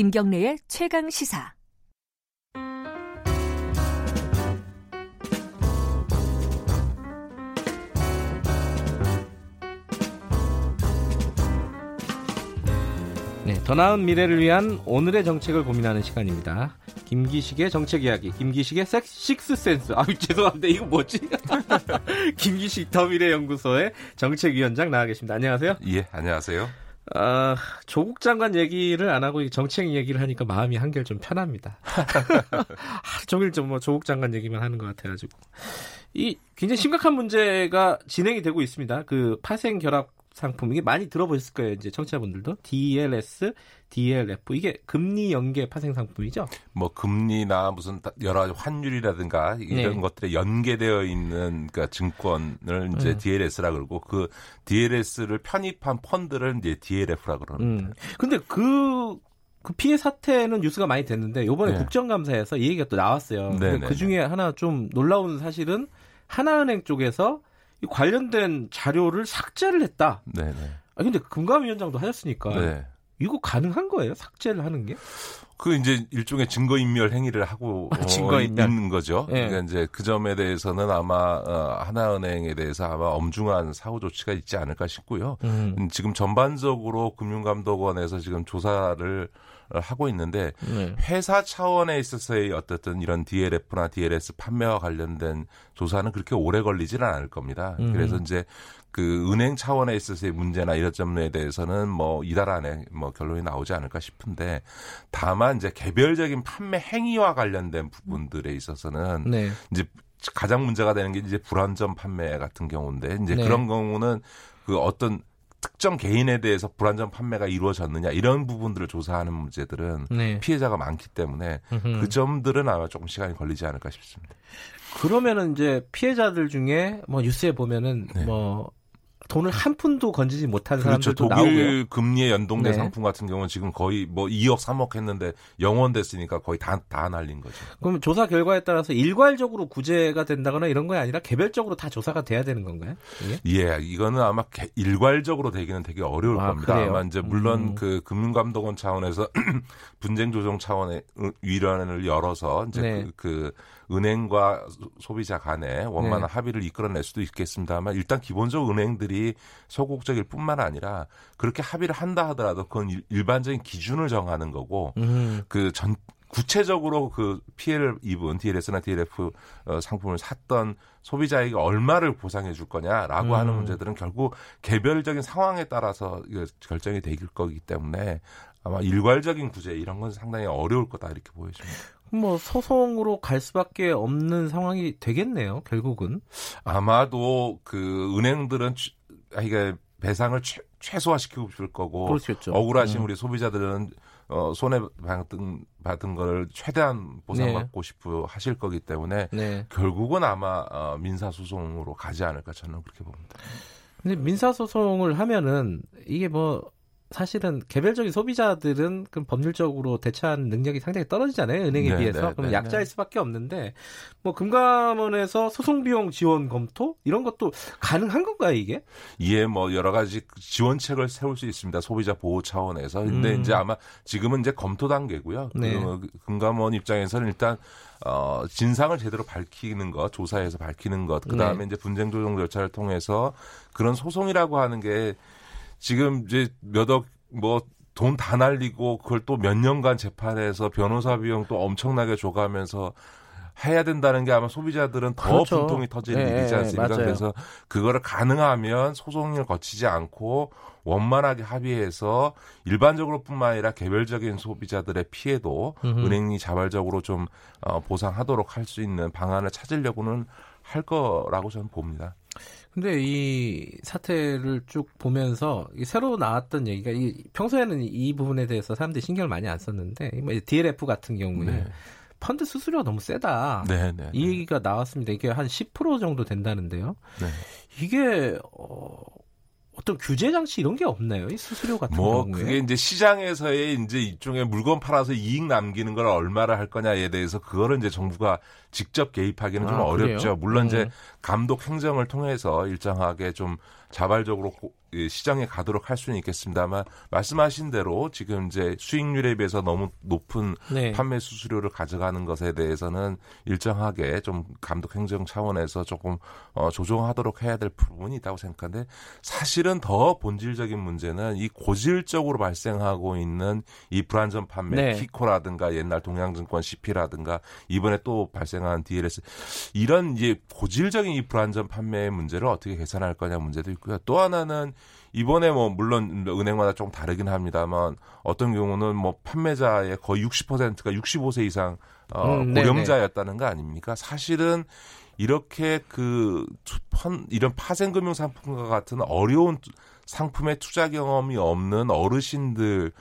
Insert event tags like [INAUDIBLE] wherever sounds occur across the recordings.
김경래의 최강 시사. 네, 더 나은 미래를 위한 오늘의 정책을 고민하는 시간입니다. 김기식의 정책 이야기, 김기식의 섹, 식스센스. 아, [LAUGHS] 죄송합니다. 이거 뭐지? [LAUGHS] 김기식 더 미래 연구소의 정책위원장 나와 계십니다. 안녕하세요. 예, 안녕하세요. 아, 조국 장관 얘기를 안 하고 정책 얘기를 하니까 마음이 한결 좀 편합니다. [LAUGHS] 하루 종일 좀 뭐 조국 장관 얘기만 하는 것 같아가지고. 이 굉장히 심각한 문제가 진행이 되고 있습니다. 그 파생 결합 상품 이게 많이 들어보셨을 거예요. 이제 청취자분들도 DLS, DLF 이게 금리 연계 파생 상품이죠. 뭐 금리나 무슨 여러 가지 환율이라든가 이런 네. 것들에 연계되어 있는 그러니까 증권을 이제 음. DLS라 그러고 그 DLS를 편입한 펀드를 이제 DLF라 그러는데. 음. 근데 그, 그 피해 사태는 뉴스가 많이 됐는데 요번에 네. 국정감사에서 이 얘기가 또 나왔어요. 네, 네, 그 중에 네. 하나 좀 놀라운 사실은 하나은행 쪽에서 이 관련된 자료를 삭제를 했다. 네네. 아 근데 금감위원장도 하셨으니까 네. 이거 가능한 거예요? 삭제를 하는 게? 그 이제 일종의 증거인멸 행위를 하고 어, [LAUGHS] 증거인멸. 있는 거죠. 네. 그러니까 이제 그 점에 대해서는 아마 어, 하나은행에 대해서 아마 엄중한 사후 조치가 있지 않을까 싶고요. 음. 음 지금 전반적으로 금융감독원에서 지금 조사를 하고 있는데 네. 회사 차원에 있어서의 어떻든 이런 DLF나 DLS 판매와 관련된 조사는 그렇게 오래 걸리지는 않을 겁니다. 음. 그래서 이제 그 은행 차원에 있어서의 문제나 이런 점에 대해서는 뭐 이달 안에 뭐 결론이 나오지 않을까 싶은데 다만 이제 개별적인 판매 행위와 관련된 부분들에 있어서는 네. 이제 가장 문제가 되는 게 이제 불안전 판매 같은 경우인데 이제 네. 그런 경우는 그 어떤 특정 개인에 대해서 불안전 판매가 이루어졌느냐 이런 부분들을 조사하는 문제들은 네. 피해자가 많기 때문에 으흠. 그 점들은 아마 조금 시간이 걸리지 않을까 싶습니다. 그러면은 이제 피해자들 중에 뭐 뉴스에 보면은 네. 뭐 돈을 한 푼도 건지지 못한 그렇죠. 사람들도 독일 나오고요. 금리에 연동된 네. 상품 같은 경우는 지금 거의 뭐 2억 3억 했는데 영원 됐으니까 거의 다, 다 날린 거죠. 그럼 조사 결과에 따라서 일괄적으로 구제가 된다거나 이런 거 아니라 개별적으로 다 조사가 돼야 되는 건가요? 이게? 예, 이거는 아마 개, 일괄적으로 되기는 되게 어려울 아, 겁니다. 그래요? 아마 이제 물론 음. 그 금융감독원 차원에서 [CLEARS THROAT] 분쟁 조정 차원의 위원회를 열어서 이제 네. 그, 그 은행과 소비자 간에 원만한 네. 합의를 이끌어낼 수도 있겠습니다만 일단 기본적으로 은행들이 소극적일 뿐만 아니라 그렇게 합의를 한다 하더라도 그건 일반적인 기준을 정하는 거고 음. 그전 구체적으로 그 피해를 입은 DLS나 DLF 어, 상품을 샀던 소비자에게 얼마를 보상해 줄 거냐라고 음. 하는 문제들은 결국 개별적인 상황에 따라서 결정이 되길 거기 때문에 아마 일괄적인 구제 이런 건 상당히 어려울 거다 이렇게 보여집니다. 뭐 소송으로 갈 수밖에 없는 상황이 되겠네요. 결국은 아마도 그 은행들은 이게 배상을 최, 최소화시키고 싶을 거고 그렇겠죠. 억울하신 음. 우리 소비자들은 어, 손해 받은 받은 걸 최대한 보상받고 네. 싶어 하실 거기 때문에 네. 결국은 아마 어, 민사 소송으로 가지 않을까 저는 그렇게 봅니다. 근데 민사 소송을 하면은 이게 뭐 사실은 개별적인 소비자들은 그 법률적으로 대처하는 능력이 상당히 떨어지잖아요 은행에 네, 비해서 네, 그럼 네, 약자일 네. 수밖에 없는데 뭐 금감원에서 소송 비용 지원 검토 이런 것도 가능한 건가요 이게? 예, 뭐 여러 가지 지원책을 세울 수 있습니다 소비자 보호 차원에서 근데 음. 이제 아마 지금은 이제 검토 단계고요. 네. 그 금감원 입장에서는 일단 어, 진상을 제대로 밝히는 것, 조사해서 밝히는 것, 그 다음에 네. 이제 분쟁 조정 절차를 통해서 그런 소송이라고 하는 게 지금 이제 몇억 뭐 돈 다 날리고 그걸 또 몇 년간 재판해서 변호사 비용 또 엄청나게 줘가면서 해야 된다는 게 아마 소비자들은 더 그렇죠. 분통이 터질 네, 일이지 않습니까? 맞아요. 그래서 그거를 가능하면 소송을 거치지 않고 원만하게 합의해서 일반적으로뿐만 아니라 개별적인 소비자들의 피해도 음흠. 은행이 자발적으로 좀 어, 보상하도록 할 수 있는 방안을 찾으려고는 할 거라고 저는 봅니다. 근데 이 사태를 쭉 보면서 새로 나왔던 얘기가 이 평소에는 이 부분에 대해서 사람들이 신경을 많이 안 썼는데 뭐 DLF 같은 경우에 네. 펀드 수수료가 너무 세다. 네, 네, 이 네. 얘기가 나왔습니다. 이게 한 10% 정도 된다는데요. 네. 이게 어, 어떤 규제 장치 이런 게 없나요? 이 수수료 같은 뭐 경우에? 그게 이제 시장에서의 이제 일종의 물건 팔아서 이익 남기는 걸 얼마나 할 거냐에 대해서 그거를 이제 정부가 직접 개입하기는 아, 좀 어렵죠. 그래요? 물론 음. 이제 감독 행정을 통해서 일정하게 좀 자발적으로 시장에 가도록 할 수는 있겠습니다만 말씀하신 대로 지금 이제 수익률에 비해서 너무 높은 네. 판매 수수료를 가져가는 것에 대해서는 일정하게 좀 감독 행정 차원에서 조금 어, 조정하도록 해야 될 부분이 있다고 생각하는데 사실은 더 본질적인 문제는 이 고질적으로 발생하고 있는 이 불안전 판매 네. 키코라든가 옛날 동양증권 CP라든가 이번에 또 발생한 DLS 이런 이제 고질적인 이 불안전 판매의 문제를 어떻게 개선할 거냐 문제도 있고 요. 또 하나는 이번에 뭐 물론 은행마다 좀 다르긴 합니다만 어떤 경우는 뭐 판매자의 거의 60%가 65세 이상 어, 음, 고령자였다는 거 아닙니까? 사실은 이렇게 그 이런 파생금융 상품과 같은 어려운 상품의 투자 경험이 없는 어르신들에게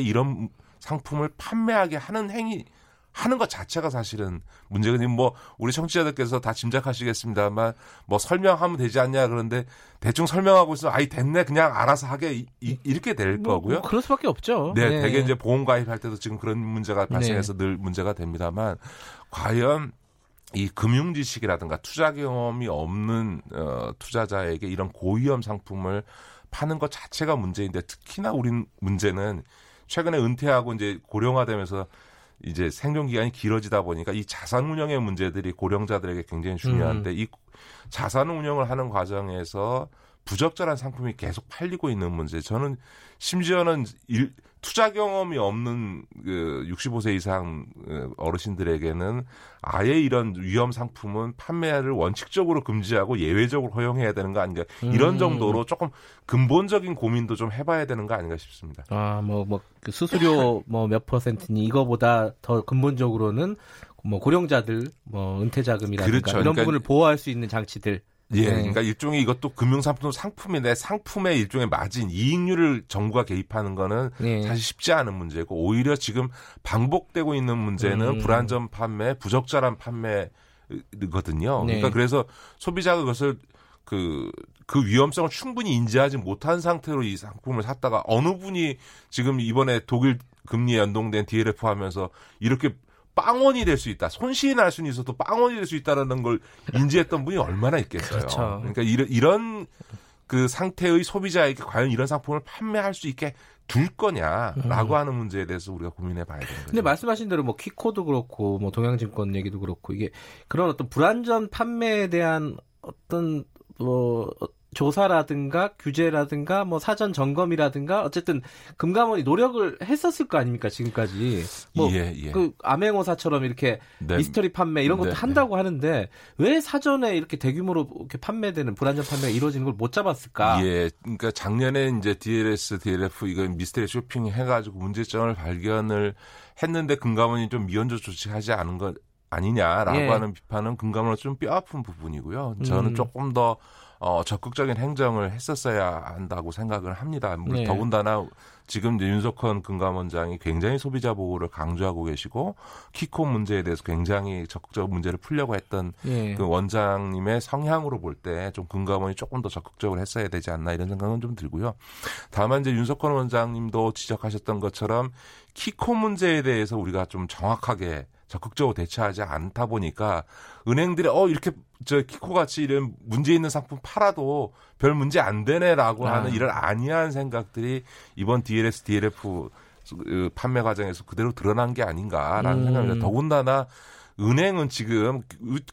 이런 상품을 판매하게 하는 행위 하는 것 자체가 사실은 문제가 뭐 우리 청취자들께서 다 짐작하시겠습니다만 뭐 설명하면 되지 않냐 그런데 대충 설명하고 있으면 아이 됐네 그냥 알아서 하게 이, 렇게 될 뭐, 거고요. 뭐 그럴 수밖에 없죠. 네, 네, 대개 이제 보험 가입할 때도 지금 그런 문제가 발생해서 네. 늘 문제가 됩니다만 과연 이 금융 지식이라든가 투자 경험이 없는 어, 투자자에게 이런 고위험 상품을 파는 것 자체가 문제인데 특히나 우리 문제는 최근에 은퇴하고 이제 고령화되면서 이제 생존 기간이 길어지다 보니까 이 자산 운영의 문제들이 고령자들에게 굉장히 중요한데 음. 이 자산 운영을 하는 과정에서 부적절한 상품이 계속 팔리고 있는 문제. 저는 심지어는 일, 투자 경험이 없는 그 65세 이상 어, 어르신들에게는 아예 이런 위험 상품은 판매를 원칙적으로 금지하고 예외적으로 허용해야 되는 거 아닌가 이런 음. 정도로 조금 근본적인 고민도 좀 해봐야 되는 거 아닌가 싶습니다. 아뭐뭐그 수수료 [LAUGHS] 뭐 몇 퍼센트니 이거보다 더 근본적으로는 뭐 고령자들 뭐 은퇴 자금이라든가 그렇죠. 이런 그러니까 부분을 보호할 수 있는 장치들 예, 네. 그러니까 일종의 이것도 금융상품 상품인데 상품의 일종의 마진 이익률을 정부가 개입하는 거는 네. 사실 쉽지 않은 문제고 오히려 지금 반복되고 있는 문제는 음. 불안전 판매, 부적절한 판매거든요. 네. 그러니까 그래서 소비자가 그것을 그, 그 위험성을 충분히 인지하지 못한 상태로 이 상품을 샀다가 어느 분이 지금 이번에 독일 금리에 연동된 DLF 하면서 이렇게 빵원이 될 수 있다. 손실이 날 수는 있어도 빵원이 될 수 있다라는 걸 인지했던 분이 얼마나 있겠어요. 그렇죠. 그러니까 이런 이런 그 상태의 소비자에게 과연 이런 상품을 판매할 수 있게 둘 거냐라고 음. 하는 문제에 대해서 우리가 고민해 봐야 되는 거죠. 근데 말씀하신 대로 뭐 키코도 그렇고 뭐 동양증권 얘기도 그렇고 이게 그런 어떤 불안전 판매에 대한 어떤 뭐 조사라든가 규제라든가 뭐 사전 점검이라든가 어쨌든 금감원이 노력을 했었을 거 아닙니까 지금까지 뭐그 예, 예. 그 암행어사처럼 이렇게 네. 미스터리 판매 이런 것도 네. 한다고 하는데 왜 사전에 이렇게 대규모로 이렇게 판매되는 불안전 판매가 이루어지는 걸 못 잡았을까? 예, 그러니까 작년에 이제 DLS, DLF 이거 미스터리 쇼핑 해가지고 문제점을 발견을 했는데 금감원이 좀 미연조 조치하지 않은 것 아니냐라고 예. 하는 비판은 금감원은 좀 뼈아픈 부분이고요. 저는 음. 조금 더 어, 적극적인 행정을 했었어야 한다고 생각을 합니다. 네. 더군다나 지금 윤석헌 금감원장이 굉장히 소비자 보호를 강조하고 계시고 키코 문제에 대해서 굉장히 적극적 문제를 풀려고 했던 네. 그 원장님의 성향으로 볼 때 좀 금감원이 조금 더 적극적으로 했어야 되지 않나 이런 생각은 좀 들고요. 다만 이제 윤석헌 원장님도 지적하셨던 것처럼 키코 문제에 대해서 우리가 좀 정확하게 적극적으로 대처하지 않다 보니까 은행들이 어 이렇게 저 키코 같이 이런 문제 있는 상품 팔아도 별 문제 안 되네라고 아. 하는 이런 안이한 생각들이 이번 DLS, DLF 그 판매 과정에서 그대로 드러난 게 아닌가라는 음. 생각입니다. 더군다나 은행은 지금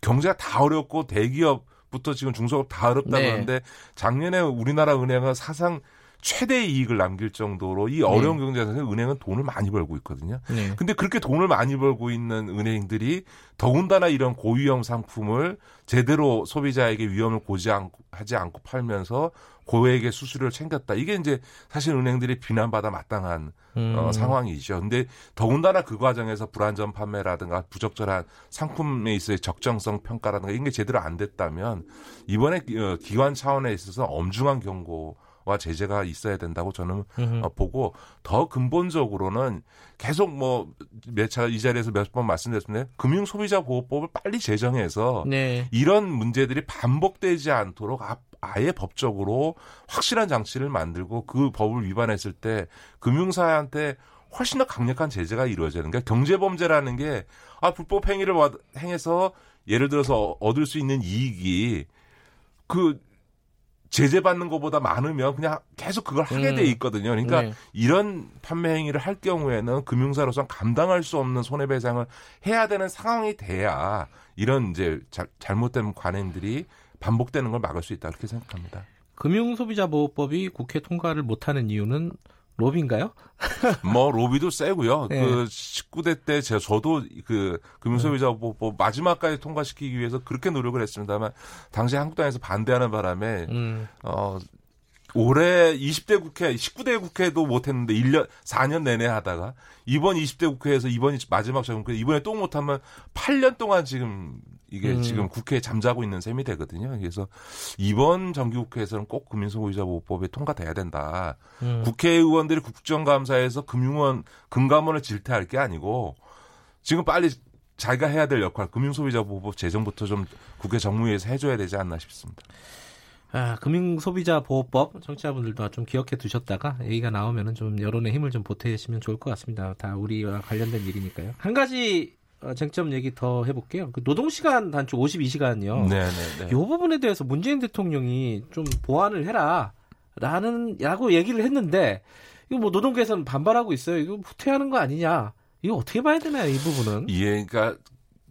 경제가 다 어렵고 대기업 부터 지금 중소업 다 어렵다 네. 그러는데 작년에 우리나라 은행은 사상 최대 이익을 남길 정도로 이 어려운 네. 경제에서 은행은 돈을 많이 벌고 있거든요. 네. 근데 그렇게 돈을 많이 벌고 있는 은행들이 더군다나 이런 고위험 상품을 제대로 소비자에게 위험을 고지 않고 하지 않고 팔면서 고액의 수수료를 챙겼다. 이게 이제 사실 은행들이 비난받아 마땅한 어, 음. 어, 상황이죠. 근데 더군다나 그 과정에서 불안전 판매라든가 부적절한 상품에 있어의 적정성 평가라든가 이게 제대로 안 됐다면 이번에 어, 기관 차원에 있어서 엄중한 경고 와 제재가 있어야 된다고 저는 어, 보고 더 근본적으로는 계속 뭐몇차이 자리에서 몇 번 말씀드렸는데 금융 소비자 보호법을 빨리 제정해서 네. 이런 문제들이 반복되지 않도록 아예 법적으로 확실한 장치를 만들고 그 법을 위반했을 때 금융사한테 훨씬 더 강력한 제재가 이루어지는 게 경제범죄라는 게 아 불법 행위를 행해서 예를 들어서 얻을 수 있는 이익이 그 제재받는 것보다 많으면 그냥 계속 그걸 하게 음. 돼 있거든요. 그러니까 네. 이런 판매 행위를 할 경우에는 금융사로서 감당할 수 없는 손해배상을 해야 되는 상황이 돼야 이런 이제 자, 잘못된 관행들이 반복되는 걸 막을 수 있다 이렇게 생각합니다. 금융소비자보호법이 국회 통과를 못하는 이유는 로비인가요? 뭐 로비도 세고요. [LAUGHS] 네. 그 19대 때 제가 저도 그 금융소비자보호법 뭐 마지막까지 통과시키기 위해서 그렇게 노력을 했습니다만 당시 한국당에서 반대하는 바람에 음. 어 올해 20대 국회, 19대 국회도 못했는데 1년, 4년 내내 하다가 이번 20대 국회에서 이번이 마지막 정국회 이번에 또 못하면 8년 동안 지금 이게 음. 지금 국회에 잠자고 있는 셈이 되거든요. 그래서 이번 정기국회에서는 꼭 금융소비자 보호법이 통과돼야 된다. 음. 국회의원들이 국정감사에서 금융원 금감원을 질타할 게 아니고 지금 빨리 자기가 해야 될 역할 금융소비자 보호법 제정부터 좀 국회 정무위에서 해줘야 되지 않나 싶습니다. 아, 금융소비자보호법 청취자분들도 좀 기억해 두셨다가 얘기가 나오면은 좀 여론의 힘을 좀 보태시면 좋을 것 같습니다. 다 우리와 관련된 일이니까요. 한 가지 어, 쟁점 얘기 더 해볼게요. 그 노동시간 단축 52시간이요. 네네네. 이 부분에 대해서 문재인 대통령이 좀 보완을 해라. 라는, 라고 얘기를 했는데, 이거 뭐 노동계에서는 반발하고 있어요. 이거 후퇴하는 거 아니냐. 이거 어떻게 봐야 되나요, 이 부분은? 예, 그러니까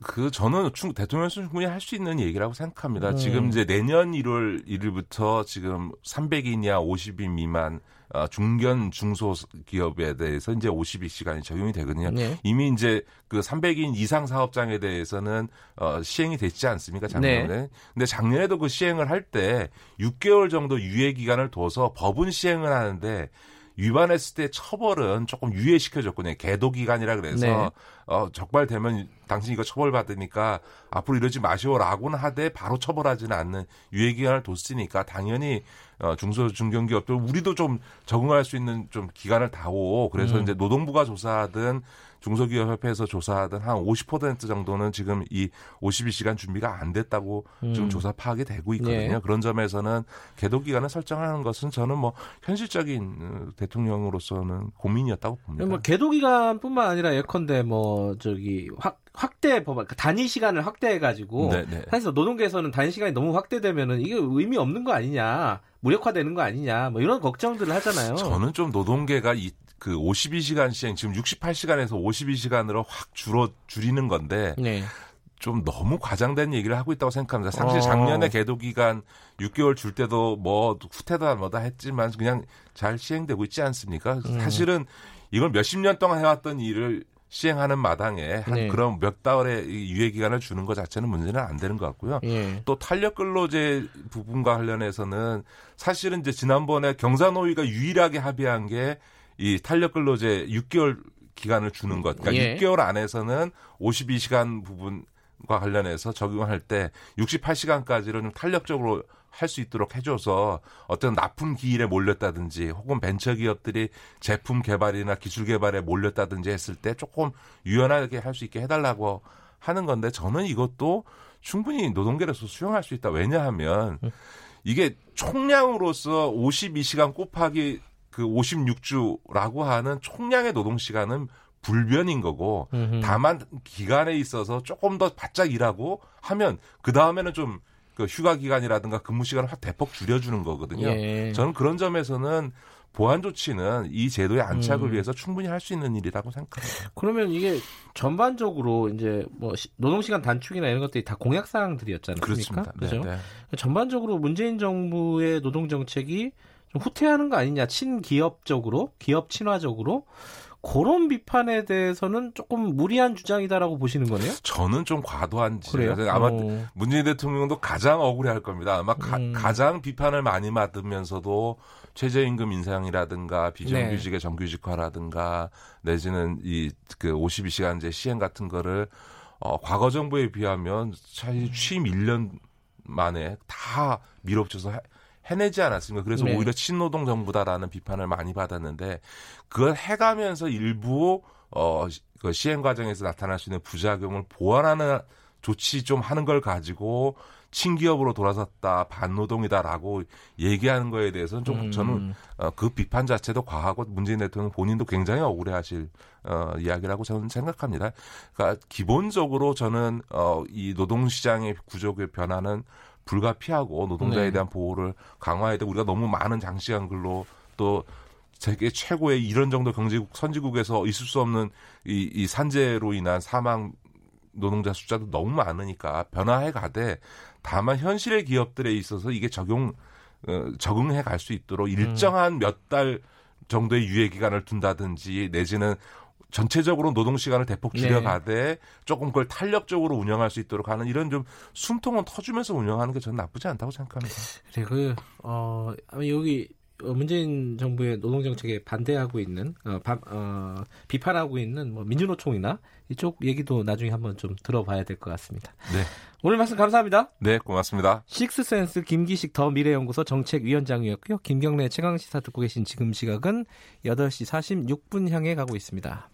그 저는 충, 대통령께서 충분히 할 수 있는 얘기라고 생각합니다. 음. 지금 이제 내년 1월 1일부터 지금 300인 이하 50인 미만 어, 중견 중소 기업에 대해서 이제 52시간이 적용이 되거든요. 네. 이미 이제 그 300인 이상 사업장에 대해서는 어, 시행이 됐지 않습니까? 작년에. 네. 근데 작년에도 그 시행을 할 때 6개월 정도 유예 기간을 둬서 법은 시행을 하는데 위반했을 때 처벌은 조금 유예시켜줬거든요. 계도 기간이라 그래서 네. 어, 적발되면 당신 이거 처벌받으니까 앞으로 이러지 마시오라고는 하되 바로 처벌하지는 않는 유예 기간을 뒀으니까 당연히 어, 중소 중견기업들 우리도 좀 적응할 수 있는 좀 기간을 다오. 그래서 음. 이제 노동부가 조사하든 중소기업협회에서 조사하던 한 50% 정도는 지금 이 52시간 준비가 안 됐다고 음. 지금 조사 파악이 되고 있거든요. 네. 그런 점에서는 계도 기간을 설정하는 것은 저는 뭐 현실적인 어, 대통령으로서는 고민이었다고 봅니다. 뭐 계도 기간뿐만 아니라 예컨대 뭐 저기 확 확대 법안 그러니까 단위 시간을 확대해 가지고 네, 네. 사실 노동계에서는 단위 시간이 너무 확대되면은 이게 의미 없는 거 아니냐 무력화되는 거 아니냐 뭐 이런 걱정들을 하잖아요. 저는 좀 노동계가 이 그 52시간 시행 지금 68시간에서 52시간으로 확 줄어 줄이는 건데 네. 좀 너무 과장된 얘기를 하고 있다고 생각합니다. 사실 어. 작년에 계도 기간 6개월 줄 때도 뭐 후퇴다 뭐다 했지만 그냥 잘 시행되고 있지 않습니까? 음. 사실은 이걸 몇십 년 동안 해왔던 일을 시행하는 마당에 한 네. 그런 몇 달의 유예 기간을 주는 것 자체는 문제는 안 되는 것 같고요. 예. 또 탄력 근로제 부분과 관련해서는 사실은 이제 지난번에 경사노위가 유일하게 합의한 게 이 탄력 근로제 6개월 기간을 주는 것. 그러니까 예. 6개월 안에서는 52시간 부분 과 관련해서 적용할 때 68시간까지는 좀 탄력적으로 할 수 있도록 해줘서 어떤 납품 기일에 몰렸다든지 혹은 벤처 기업들이 제품 개발이나 기술 개발에 몰렸다든지 했을 때 조금 유연하게 할 수 있게 해달라고 하는 건데 저는 이것도 충분히 노동계로서 수용할 수 있다. 왜냐하면 이게 총량으로서 52시간 곱하기 그 56주라고 하는 총량의 노동 시간은 불변인 거고 음흠. 다만 기간에 있어서 조금 더 바짝 일하고 하면 그 다음에는 좀 그 휴가 기간이라든가 근무 시간을 확 대폭 줄여주는 거거든요. 예. 저는 그런 점에서는 보완 조치는 이 제도의 안착을 음. 위해서 충분히 할 수 있는 일이라고 생각합니다. 그러면 이게 전반적으로 이제 뭐 노동 시간 단축이나 이런 것들이 다 공약 사항들이었잖아요. 그렇습니다. 그렇죠? 네, 네. 전반적으로 문재인 정부의 노동 정책이 좀 후퇴하는 거 아니냐 친기업적으로 기업 친화적으로 그런 비판에 대해서는 조금 무리한 주장이다라고 보시는 거네요? 저는 좀 과도한 지요 아마 어. 문재인 대통령도 가장 억울해할 겁니다. 아마 가, 음. 장 비판을 많이 받으면서도 최저임금 인상이라든가 비정규직의 네. 정규직화라든가 내지는 이 그 52시간제 시행 같은 거를 어, 과거 정부에 비하면 사실 취임 1년 만에 다 밀어붙여서 해내지 않았습니까? 그래서 네. 오히려 친노동 정부다라는 비판을 많이 받았는데 그걸 해가면서 일부 어, 그 시행 과정에서 나타날 수 있는 부작용을 보완하는 조치 좀 하는 걸 가지고 친기업으로 돌아섰다 반노동이다라고 얘기하는 거에 대해서는 좀 음. 저는 어, 그 비판 자체도 과하고 문재인 대통령 본인도 굉장히 억울해하실 어, 이야기라고 저는 생각합니다. 그러니까 기본적으로 저는 어, 이 노동시장의 구조의 변화는 불가피하고 노동자에 네. 대한 보호를 강화해야 되고 우리가 너무 많은 장시간 근로 또 세계 최고의 이런 정도 경제국 선진국에서 있을 수 없는 이, 이 산재로 인한 사망 노동자 숫자도 너무 많으니까 변화해 가되 다만 현실의 기업들에 있어서 이게 적용 어, 적응해 갈 수 있도록 음. 일정한 몇 달 정도의 유예 기간을 둔다든지 내지는 전체적으로 노동 시간을 대폭 줄여가되 네. 조금 그걸 탄력적으로 운영할 수 있도록 하는 이런 좀 숨통은 터주면서 운영하는 게 저는 나쁘지 않다고 생각합니다. 그래 그 어, 여기 어, 문재인 정부의 노동 정책에 반대하고 있는 어, 바, 어, 비판하고 있는 뭐 민주노총이나 이쪽 얘기도 나중에 한번 좀 들어봐야 될 것 같습니다. 네. 오늘 말씀 감사합니다. 네, 고맙습니다. 식스센스 김기식 더 미래연구소 정책위원장이었고요. 김경래 최강 시사 듣고 계신 지금 시각은 8시 46분 향해 가고 있습니다.